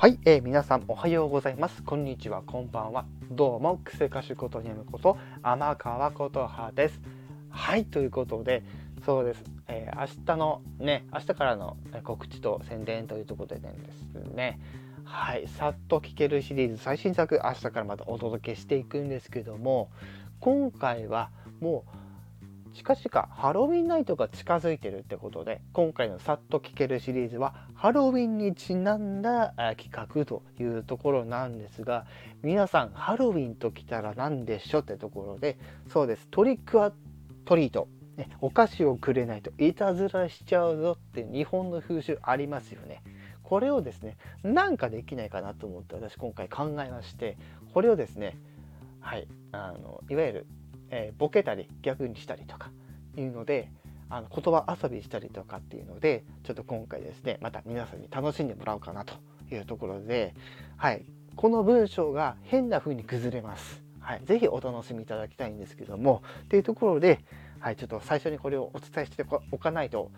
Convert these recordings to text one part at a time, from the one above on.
はい、えー、皆さんおはようございます。こんにちは、こんばんは。どうも、クセ歌手ことにむこと、天川ことはです。はい、ということで、そうです。えー、明日のね、明日からの告知と宣伝というところでですね、はい、さっと聴けるシリーズ最新作、明日からまたお届けしていくんですけども、今回はもう、近々ハロウィンナイトが近づいてるってことで今回の「さっと聞ける」シリーズはハロウィンにちなんだ企画というところなんですが皆さんハロウィンときたら何でしょってところでそうですトリックアトリート、ね、お菓子をくれないといたずらしちゃうぞって日本の風習ありますよね。これをですねなんかできないかなと思って私今回考えましてこれをですねはいあのいわゆるえー、ボケたり逆にしたりとかいうのであの言葉遊びしたりとかっていうのでちょっと今回ですねまた皆さんに楽しんでもらおうかなというところで、はい、この文章が変な風に崩れます。はい、ぜひお楽しみいただきたいんですけどもっていうところで、はい、ちょっと最初にこれをお伝えしておかないと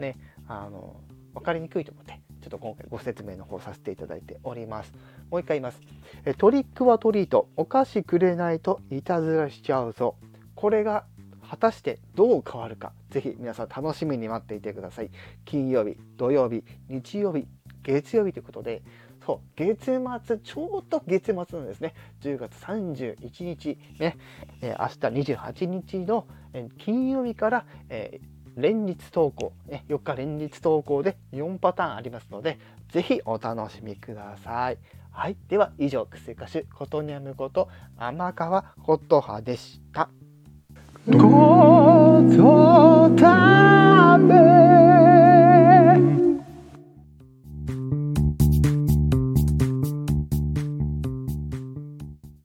ねあの分かりにくいと思ってちょっと今回ご説明の方させていただいております。もう一回言います。えトリックはトリート。お菓子くれないといたずらしちゃうぞ。これが果たしてどう変わるか。ぜひ皆さん楽しみに待っていてください。金曜日、土曜日、日曜日、月曜日ということで、そう、月末、ちょうど月末なんですね。10月31日、ね、え、明日28日の、え金曜日から、えー連日投稿、ね、4日連日投稿で4パターンありますので、ぜひお楽しみください。はい。では、以上、クセ歌手、ことにゃむこと、天川ことはでした。